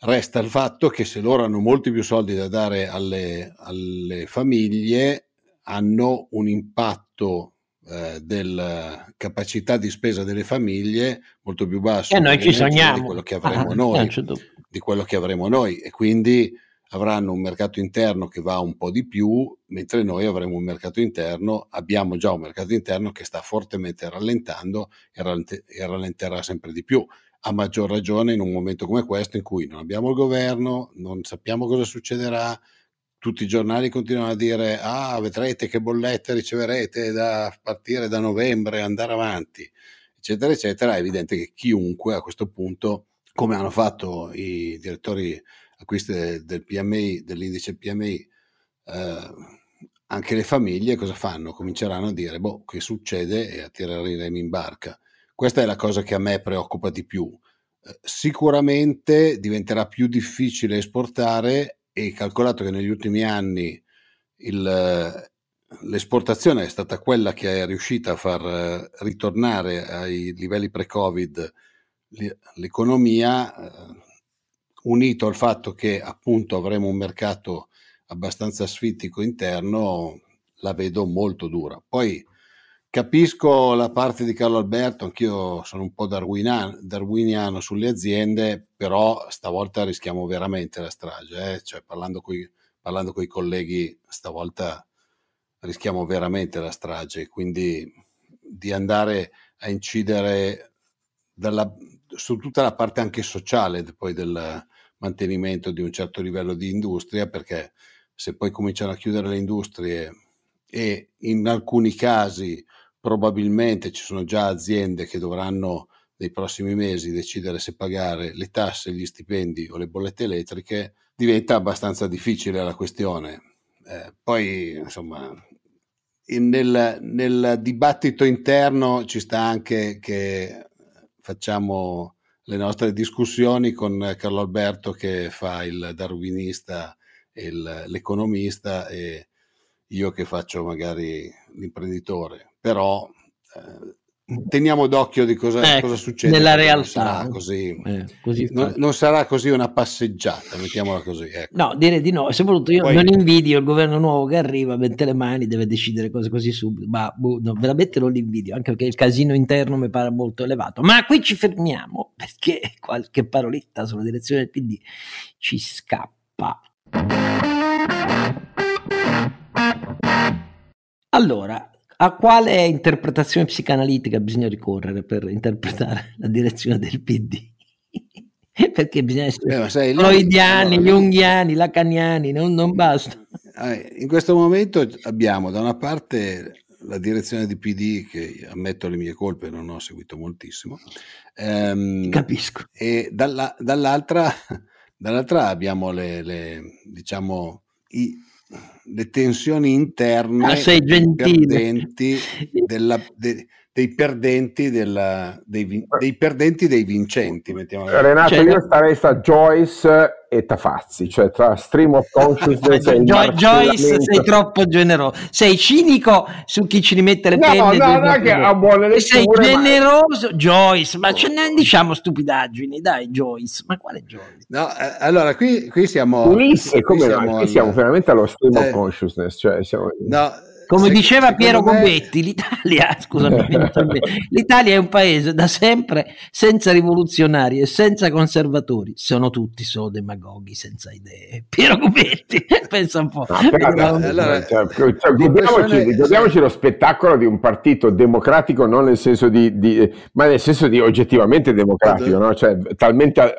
Resta il fatto che se loro hanno molti più soldi da dare alle, alle famiglie, hanno un impatto eh, della capacità di spesa delle famiglie molto più basso e noi ci sogniamo di quello che *laughs* avremo ah, noi di quello che avremo noi e quindi avranno un mercato interno che va un po' di più, mentre noi avremo un mercato interno, abbiamo già un mercato interno che sta fortemente rallentando e, rallent- e rallenterà sempre di più. A maggior ragione in un momento come questo in cui non abbiamo il governo, non sappiamo cosa succederà, tutti i giornali continuano a dire ah vedrete che bollette riceverete da partire da novembre andare avanti eccetera eccetera è evidente che chiunque a questo punto come hanno fatto i direttori acquisti del, PMI dell'indice PMI eh, anche le famiglie cosa fanno? cominceranno a dire boh che succede? E a tirare i remi in barca. Questa è la cosa che a me preoccupa di più. Eh, sicuramente diventerà più difficile esportare e calcolato che negli ultimi anni il, l'esportazione è stata quella che è riuscita a far eh, ritornare ai livelli pre-Covid l'economia, eh, unito al fatto che appunto avremo un mercato abbastanza sfittico interno, la vedo molto dura. Poi Capisco la parte di Carlo Alberto, anch'io sono un po' darwiniano, darwiniano sulle aziende, però stavolta rischiamo veramente la strage, eh? cioè, parlando con i colleghi stavolta rischiamo veramente la strage, quindi di andare a incidere dalla, su tutta la parte anche sociale poi del mantenimento di un certo livello di industria, perché se poi cominciano a chiudere le industrie e in alcuni casi probabilmente ci sono già aziende che dovranno nei prossimi mesi decidere se pagare le tasse, gli stipendi o le bollette elettriche, diventa abbastanza difficile la questione. Eh, poi, insomma, in, nel, nel dibattito interno ci sta anche che facciamo le nostre discussioni con Carlo Alberto che fa il darwinista e l'economista e io che faccio magari l'imprenditore, però eh, teniamo d'occhio di cosa, ecco, cosa succede. Nella realtà. Non sarà così, eh, così non, non, sarà così una passeggiata, mettiamola così. Ecco. No, direi di no. Soprattutto io Poi, non invidio il governo nuovo che arriva, mette le mani, deve decidere cose così subito. Ma boh, no, veramente non l'invidio, anche perché il casino interno mi pare molto elevato. Ma qui ci fermiamo perché qualche paroletta sulla direzione del PD ci scappa. Allora, a quale interpretazione psicanalitica bisogna ricorrere per interpretare *laughs* la direzione del PD? *laughs* Perché bisogna essere eh, no, junghiani, lacaniani, non, non basta. Eh, in questo momento abbiamo da una parte la direzione di PD che ammetto le mie colpe, non ho seguito moltissimo. Ehm, Capisco. E dalla, dall'altra, *laughs* dall'altra abbiamo le, le diciamo, i, le tensioni interne ah, sei perdenti della, de, dei perdenti della, dei, dei, perdenti dei vincenti Renato cioè, io starei sta Joyce e Tafazzi cioè tra stream of consciousness e Joy, Joyce sei troppo generoso sei cinico su chi ci rimette le no, penne no, no, che ha buone letture, sei generoso ma... Joyce ma ce ne diciamo stupidaggini dai Joyce ma quale Joyce? No, eh, allora qui, qui siamo Ulisse come qui siamo, no, qui siamo veramente allo stream eh, of consciousness cioè siamo... no come Se, diceva Piero me... Gobetti, l'Italia, *laughs* scusami, l'Italia è un paese da sempre senza rivoluzionari e senza conservatori, sono tutti solo demagoghi senza idee. *laughs* Piero Gobetti, *laughs* pensa un po'. No, però, allora, cioè, cioè, godiamoci, lo spettacolo di un partito democratico, non nel senso di, di ma nel senso di oggettivamente democratico, no? cioè, talmente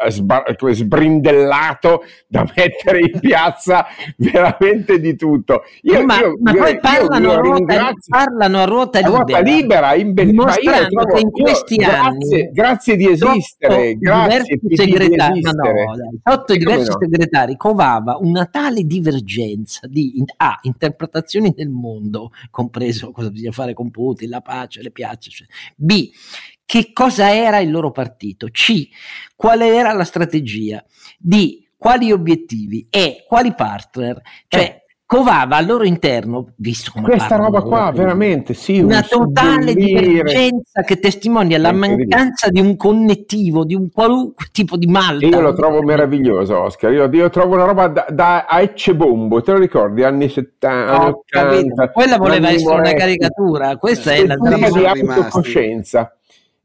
sbrindellato da mettere in piazza veramente di tutto. Io, ma, io, ma io, poi parla parlano, a ruota, parlano a ruota libera, ruota libera in be- dimostrando che in questi io, anni grazie, grazie di esistere grazie di esistere. No, no, sotto i diversi no? segretari covava una tale divergenza di A, interpretazioni del mondo compreso cosa bisogna fare con Putin la pace, le piazze cioè. B, che cosa era il loro partito C, quale era la strategia D, quali obiettivi e quali partner cioè eh covava al loro interno, visto come questa roba qua, veramente sì, una totale divergenza che testimonia la mancanza di un connettivo, di un qualunque tipo di malta. Io lo trovo meraviglioso, Oscar. Io, io trovo una roba da, da a Ecce Bombo, te lo ricordi? Anni 70, oh, 80, Quella voleva essere una caricatura, questa è la di autocoscienza.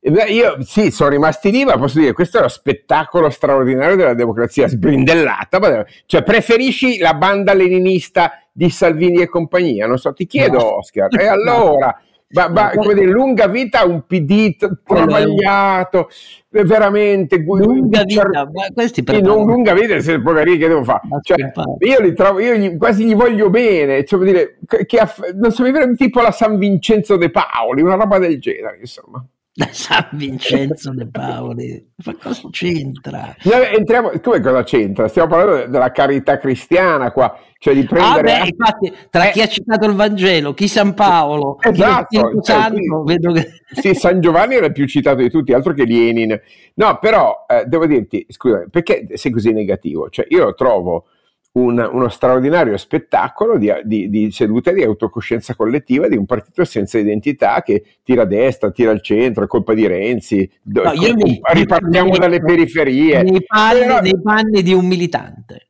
Io sì, sono rimasti lì, ma posso dire, questo è lo spettacolo straordinario della democrazia sbrindellata. Cioè, preferisci la banda leninista di Salvini e compagnia? Non so, ti chiedo, no. Oscar. *laughs* E allora, ma, ma, come dire, lunga vita a un PD travagliato, veramente lunga vita, ma questi sì, non lunga vita, se poverini che devo fare? Cioè, io li trovo, io gli, quasi gli voglio bene, cioè, dire, che, che non so, tipo la San Vincenzo De Paoli, una roba del genere, insomma da San Vincenzo De Paoli. Ma cosa c'entra? No, entriamo, come cosa c'entra? Stiamo parlando della carità cristiana qua, cioè di prendere... Ah beh, infatti, tra eh, chi ha citato il Vangelo, chi San Paolo, esatto, chi cioè, Santo, vedo che... Sì, San Giovanni era il più citato di tutti, altro che Lenin. No, però, eh, devo dirti, scusa, perché sei così negativo? Cioè, io lo trovo un, uno straordinario spettacolo di, di, di seduta di autocoscienza collettiva di un partito senza identità che tira a destra, tira al centro, è colpa di Renzi, no, co- mi, ripartiamo mi, dalle periferie. Nei panni, Però... nei panni di un militante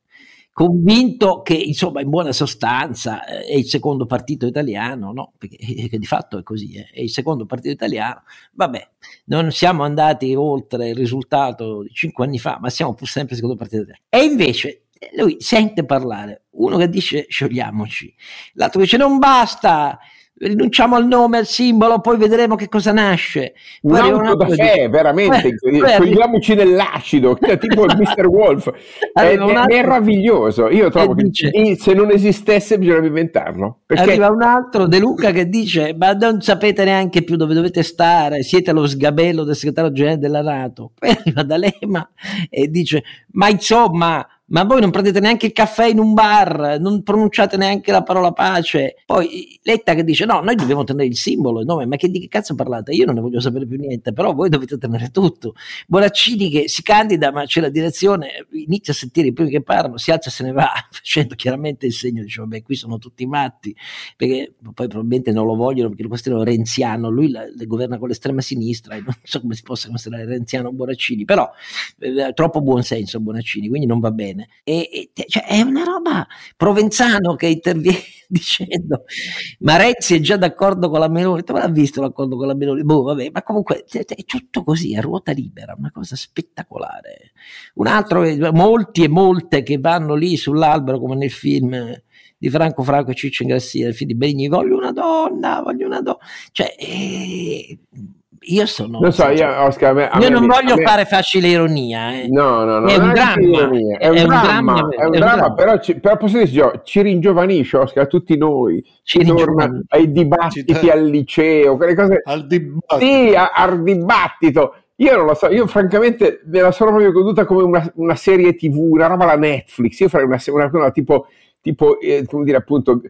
convinto che insomma in buona sostanza eh, è il secondo partito italiano, no? Perché eh, di fatto è così, eh? è il secondo partito italiano, vabbè, non siamo andati oltre il risultato di cinque anni fa, ma siamo pur sempre il secondo partito italiano. E invece lui sente parlare uno che dice sciogliamoci, l'altro dice non basta, rinunciamo al nome, al simbolo, poi vedremo che cosa nasce. Un auto da fè, veramente, togliamoci nell'acido, tipo il *laughs* Mr. Wolf, è, è meraviglioso. Io trovo che dice, se non esistesse bisognerebbe inventarlo. Perché... Arriva un altro, De Luca, che dice, ma non sapete neanche più dove dovete stare, siete lo sgabello del segretario generale della Nato. Poi arriva D'Alema e dice, ma insomma ma voi non prendete neanche il caffè in un bar, non pronunciate neanche la parola pace. Poi Letta che dice: No, noi dobbiamo tenere il simbolo, il nome, ma che di che cazzo parlate? Io non ne voglio sapere più niente, però voi dovete tenere tutto. Bonaccini che si candida, ma c'è la direzione, inizia a sentire i primi che parlano, si alza e se ne va, *laughs* facendo chiaramente il segno, dice: Vabbè, qui sono tutti matti, perché poi probabilmente non lo vogliono perché questo è renziano, lui la, la governa con l'estrema sinistra e non so come si possa considerare renziano Bonaccini, però eh, troppo buon senso Bonaccini, quindi non va bene bene. E, e cioè, è una roba Provenzano che interviene *laughs* dicendo ma Renzi è già d'accordo con la Meloni, ma l'ha visto l'accordo con la Meloni? Boh, vabbè, ma comunque è tutto così, a ruota libera, una cosa spettacolare. Un altro, molti e molte che vanno lì sull'albero come nel film di Franco Franco e Ciccio Ingrassia, il film di Begni, voglio una donna, voglio una donna, cioè... Eh, io sono. Non so, io, Oscar, a me, a io non me, voglio me... fare facile ironia. Eh. No, no, no. È un dramma. È, un, dramma, è un dramma, però, ci, però posso dire, ci ringiovanisce, Oscar, a tutti noi. Ci torna ai dibattiti al liceo, quelle cose. Al dibattito. Sì, a, al dibattito. Io non lo so, io francamente me la sono proprio goduta come una, una serie tv, una roba da Netflix. Io farei una, una, una tipo, tipo eh, come dire appunto,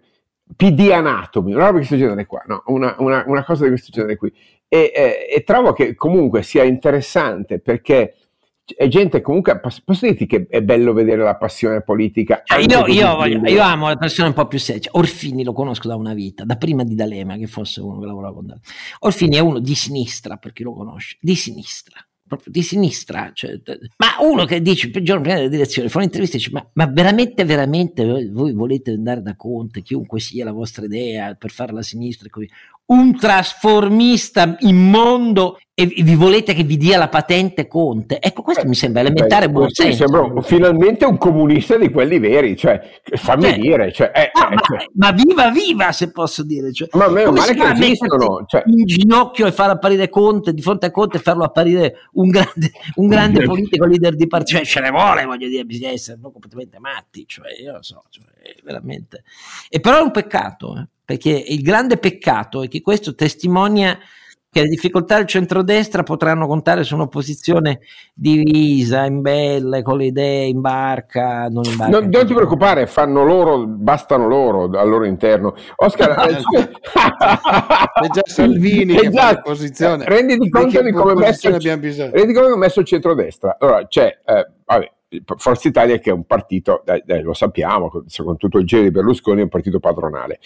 PD Anatomy, una roba di questo genere qua, no? una, una, una cosa di questo genere qui e, e, e trovo che comunque sia interessante perché è gente comunque posso dirti che è bello vedere la passione politica cioè io, io, voglio, io, amo la passione un po' più seria Orfini lo conosco da una vita da prima di D'Alema che fosse uno che lavorava con D'Alema. Orfini è uno di sinistra per chi lo conosce di sinistra proprio di sinistra cioè, ma uno che dice il giorno prima della direzione fa un'intervista e dice ma, ma veramente veramente voi volete andare da Conte chiunque sia la vostra idea per fare la sinistra e così un trasformista immondo e vi volete che vi dia la patente Conte? Ecco, questo eh, mi sembra elementare buon senso. Sembra finalmente un comunista di quelli veri, cioè, fammi cioè, dire. Cioè, eh, ah, eh, ma, cioè. ma, viva viva, se posso dire. Cioè, ma meno male che esistono. Cioè. In ginocchio e far apparire Conte, di fronte a Conte e farlo apparire un grande, un grande *laughs* politico leader di partito. Cioè, ce ne vuole, voglio dire, bisogna essere no, completamente matti, cioè, io lo so, cioè, veramente. E però è un peccato, eh perché il grande peccato è che questo testimonia che le difficoltà del centrodestra potranno contare su un'opposizione divisa, in belle, con le idee in barca, non in barca. Non, non ti preoccupare, fanno loro, bastano loro al loro interno. Oscar, *laughs* è già Salvini che fa l'opposizione. Renditi conto di come messo, rendi ho messo il centrodestra. Allora, c'è, eh, vabbè, Forza Italia che è un partito, eh, lo sappiamo, con tutto il giro di Berlusconi, è un partito padronale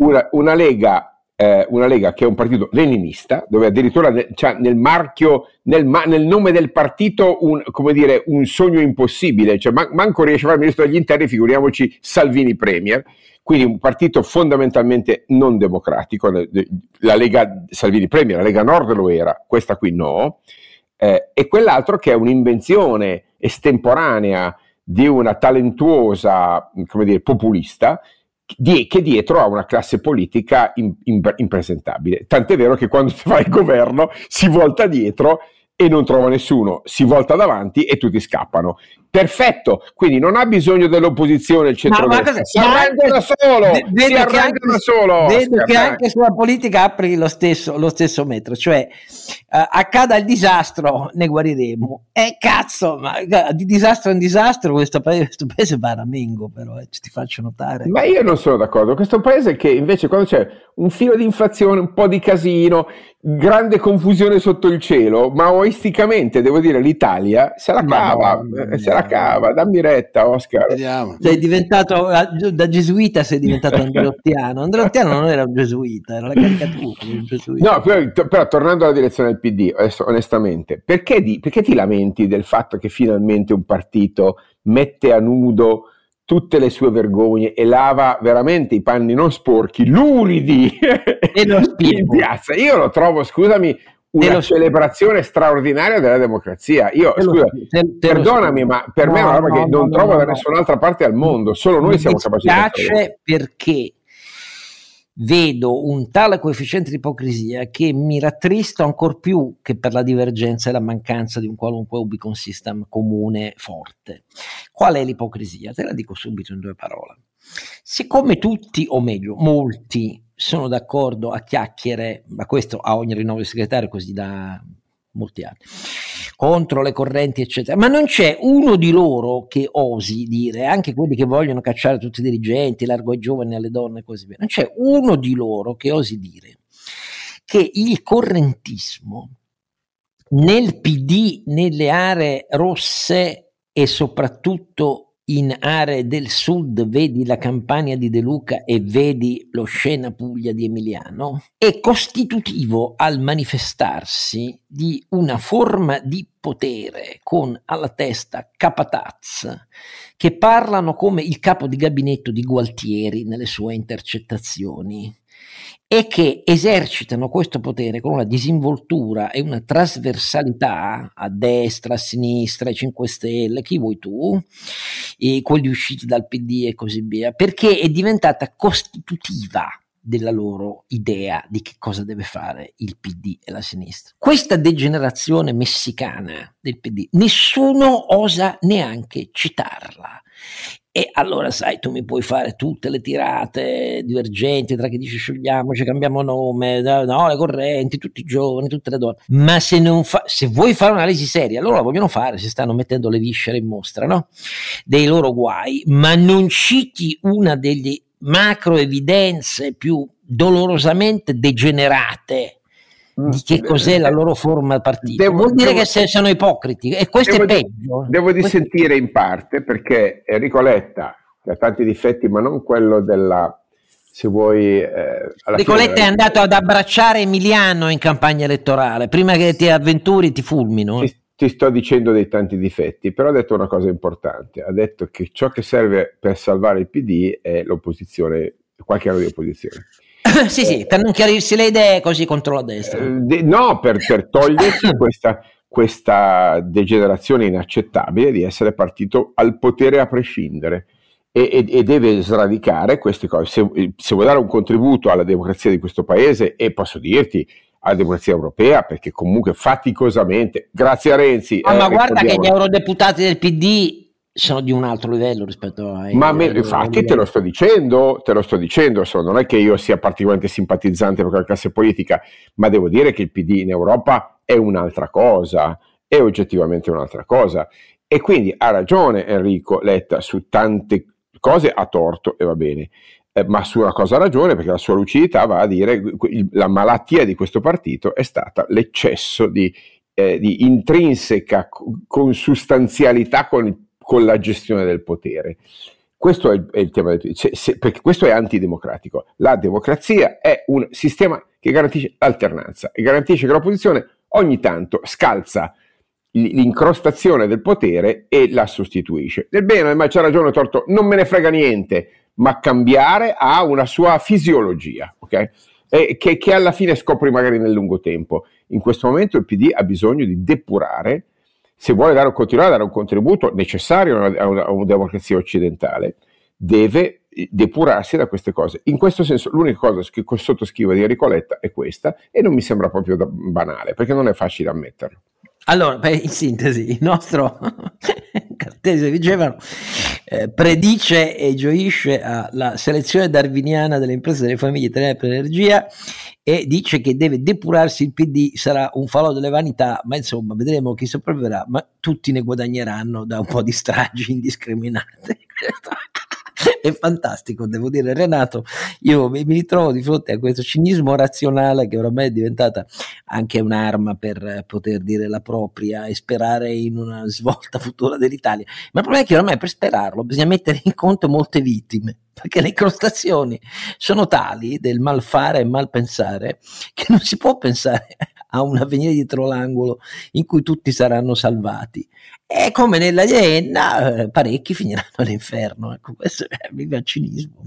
una, una Lega eh, una Lega che è un partito leninista, dove addirittura ne, cioè, nel marchio, nel, nel, nome del partito, un, come dire, un sogno impossibile, cioè man, manco riesce a fare il ministro degli interni, figuriamoci Salvini Premier, quindi un partito fondamentalmente non democratico, la Lega Salvini Premier, la Lega Nord lo era, questa qui no, eh, e quell'altro che è un'invenzione estemporanea di una talentuosa, come dire, populista, di, che dietro ha una classe politica in, in, impresentabile. Tant'è vero che quando si fa il governo si volta dietro e non trova nessuno, si volta davanti e tutti scappano. Perfetto, quindi non ha bisogno dell'opposizione il centro-destra, si arrangia da solo, vedo si arrangia da solo. Vedo che anche sulla politica apri lo stesso, lo stesso metro, cioè uh, accada il disastro, ne guariremo. E eh, cazzo, ma di disastro in disastro questo paese, questo paese va a ramengo però, eh, ti faccio notare. Ma io non sono d'accordo, questo paese che invece quando c'è un filo di inflazione, un po' di casino, grande confusione sotto il cielo, maoisticamente devo dire l'Italia se la cava, no, se la cava, dammi retta Oscar. Vediamo. Sei diventato, da gesuita sei diventato *laughs* andreottiano, andreottiano non era un gesuita, era la caricatura un gesuita. No, però, però, tornando alla direzione del PD, adesso onestamente, perché, di, perché ti lamenti del fatto che finalmente un partito mette a nudo tutte le sue vergogne e lava veramente i panni non sporchi, luridi e lo *laughs* in piazza. Io lo trovo, scusami, una celebrazione straordinaria della democrazia. Io, scusa, te, te perdonami, ma per no, me è una roba no, che non no, trovo da nessun'altra parte al mondo, solo noi siamo capaci di Mi piace perché vedo un tale coefficiente di ipocrisia che mi rattristo ancora più che per la divergenza e la mancanza di un qualunque Ubicon System comune forte. Qual è l'ipocrisia? Te la dico subito in due parole. Siccome tutti, o meglio, molti, sono d'accordo a chiacchiere, ma questo a ogni rinnovo di segretario così da molti anni, contro le correnti, eccetera. Ma non c'è uno di loro che osi dire, anche quelli che vogliono cacciare tutti i dirigenti, largo ai giovani, alle donne e così via, non c'è uno di loro che osi dire che il correntismo nel PD, nelle aree rosse e soprattutto in aree del sud, vedi la campagna di De Luca e vedi lo scena Puglia di Emiliano, è costitutivo al manifestarsi di una forma di potere con alla testa capataz che parlano come il capo di gabinetto di Gualtieri nelle sue intercettazioni e che esercitano questo potere con una disinvoltura e una trasversalità a destra, a sinistra, ai 5 Stelle, chi vuoi tu, e quelli usciti dal PD e così via, perché è diventata costitutiva della loro idea di che cosa deve fare il PD e la sinistra. Questa degenerazione messicana del PD, nessuno osa neanche citarla. E allora, sai, tu mi puoi fare tutte le tirate divergenti tra chi dice sciogliamoci, cambiamo nome, no, le correnti, tutti i giovani, tutte le donne. Ma se, fa, se vuoi fare un'analisi seria, loro la vogliono fare, si stanno mettendo le viscere in mostra, no? Dei loro guai, ma non citi una delle macro evidenze più dolorosamente degenerate di che cos'è la loro forma partita. Devo, Vuol dire devo, che sono ipocriti e questo è peggio. Devo dissentire in parte perché Enrico Letta, che ha tanti difetti, ma non quello della se vuoi. Eh, Letta è andato ad abbracciare Emiliano in campagna elettorale. Prima che ti avventuri, ti fulmino. Ti, ti, sto dicendo dei tanti difetti, però ha detto una cosa importante: ha detto che ciò che serve per salvare il PD è l'opposizione, qualche anno di opposizione. *laughs* sì, sì, per non chiarirsi le idee così contro la destra. Eh, no, per, per togliersi *coughs* questa, questa, degenerazione inaccettabile di essere partito al potere a prescindere. E, e, e deve sradicare queste cose. Se, se vuoi dare un contributo alla democrazia di questo paese, e posso dirti alla democrazia europea, perché comunque faticosamente, grazie a Renzi. Ah, eh, ma guarda che gli eurodeputati del PD sono di un altro livello rispetto a... Ma me, infatti te lo sto dicendo, te lo sto dicendo, so, non è che io sia particolarmente simpatizzante per quella classe politica, ma devo dire che il PD in Europa è un'altra cosa, è oggettivamente un'altra cosa. E quindi ha ragione Enrico Letta su tante cose, ha torto e va bene, eh, ma su una cosa ha ragione perché la sua lucidità va a dire che la malattia di questo partito è stata l'eccesso di, eh, di intrinseca consustanzialità con il con la gestione del potere. Questo è il, è il tema del se, se, perché questo è antidemocratico. La democrazia è un sistema che garantisce l'alternanza e garantisce che l'opposizione ogni tanto scalza l'incrostazione del potere e la sostituisce. Del bene, ma c'ha ragione Torto, non me ne frega niente, ma cambiare ha una sua fisiologia, ok? E che, che alla fine scopri magari nel lungo tempo. In questo momento il PD ha bisogno di depurare se vuole dare, continuare a dare un contributo necessario a una, a una, democrazia occidentale, deve depurarsi da queste cose. In questo senso, l'unica cosa che sottoscrivo di Enrico Letta è questa e non mi sembra proprio banale, perché non è facile ammetterlo. Allora, beh, in sintesi, il nostro *laughs* Cartesio dicevano eh, predice e gioisce alla selezione darwiniana delle imprese delle famiglie italiane per l'energia e dice che deve depurarsi il PD, sarà un falò delle vanità, ma insomma vedremo chi sopravviverà, ma tutti ne guadagneranno da un po' di stragi indiscriminate. *laughs* è fantastico, devo dire, Renato. Io mi, mi, ritrovo di fronte a questo cinismo razionale che oramai è diventata anche un'arma per poter dire la propria e sperare in una svolta futura dell'Italia. Ma il problema è che ormai per sperarlo bisogna mettere in conto molte vittime perché le incrostazioni sono tali del malfare e malpensare che non si può pensare a un avvenire dietro l'angolo in cui tutti saranno salvati. E come nella Ienna, eh, parecchi finiranno *laughs* all'inferno. Ecco, questo è il cinismo.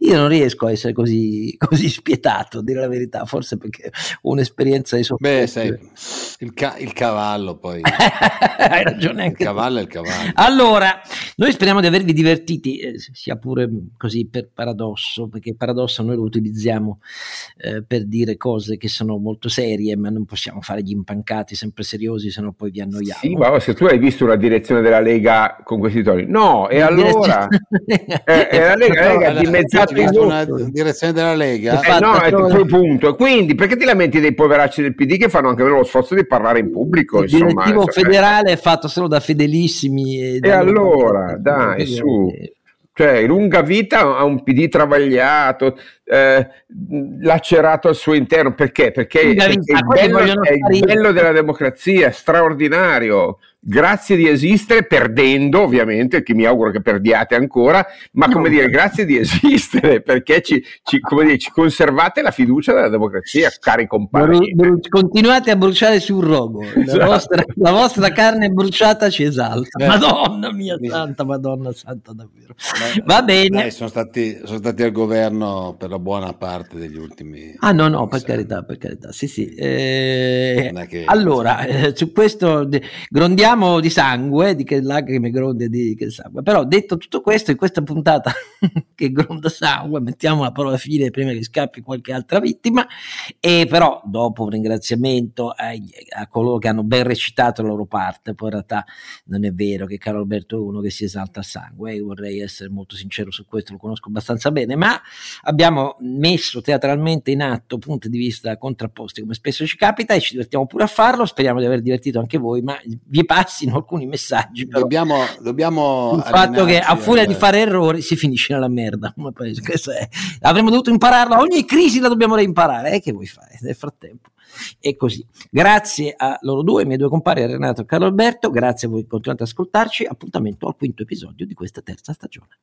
Io non riesco a essere così, *laughs* così spietato, a dire la verità, forse perché ho un'esperienza di sofferenza. Beh, sai, il, ca- il cavallo poi. *laughs* Hai ragione anche Il cavallo è il cavallo. Allora, noi speriamo di avervi divertiti, eh, sia pure così per paradosso, perché il paradosso noi lo utilizziamo eh, per dire cose che sono molto serie, ma non possiamo fare gli impancati sempre seriosi, se no poi vi annoiamo. Sì, ma se tu hai visto una direzione della Lega con questi toni? No, e allora è, è la Lega, la Lega ha dimezzato il una direzione della Lega. Eh, no, è il punto. Quindi perché ti lamenti dei poveracci del PD che fanno anche lo sforzo di parlare in pubblico? Il direttivo federale è fatto solo da fedelissimi. E, e allora, dai, su cioè lunga vita a un PD travagliato, eh, lacerato al suo interno, perché? Perché, perché il, bello, è il bello della democrazia, straordinario, grazie di esistere, perdendo ovviamente, che mi auguro che perdiate ancora, ma come no. dire, grazie di esistere, *laughs* perché ci, ci, dire, ci, conservate la fiducia della democrazia, cari compagni. Bru- continuate a bruciare sul rogo, esatto. la, vostra, la, vostra, carne bruciata ci esalta. Eh. Madonna mia santa, Madonna santa davvero. Beh, Va bene. Dai, sono, stati, sono stati al governo per la buona parte degli ultimi... Ah no, no, per carità, per carità, sì sì. Eh, che... Allora, eh, su questo grondiamo parliamo di sangue, di che lacrime gronde di che sangue. Però detto tutto questo, in questa puntata *laughs* che gronda sangue, mettiamo la parola fine prima che scappi qualche altra vittima. E però dopo un ringraziamento a, a coloro che hanno ben recitato la loro parte, poi in realtà non è vero che Carlo Alberto è uno che si esalta a sangue, io vorrei essere molto sincero su questo, lo conosco abbastanza bene, ma abbiamo messo teatralmente in atto punti di vista contrapposti come spesso ci capita e ci divertiamo pure a farlo, speriamo di aver divertito anche voi, ma vi pare passino alcuni messaggi. Però. Dobbiamo, dobbiamo il fatto che a furia di fare errori si finisce nella merda. Avremmo dovuto impararlo. Ogni crisi la dobbiamo reimparare. Eh, che vuoi fare nel frattempo? E così. Grazie a loro due, ai miei due compari, Renato e Carlo Alberto. Grazie a voi che continuate ad ascoltarci. Appuntamento al quinto episodio di questa terza stagione.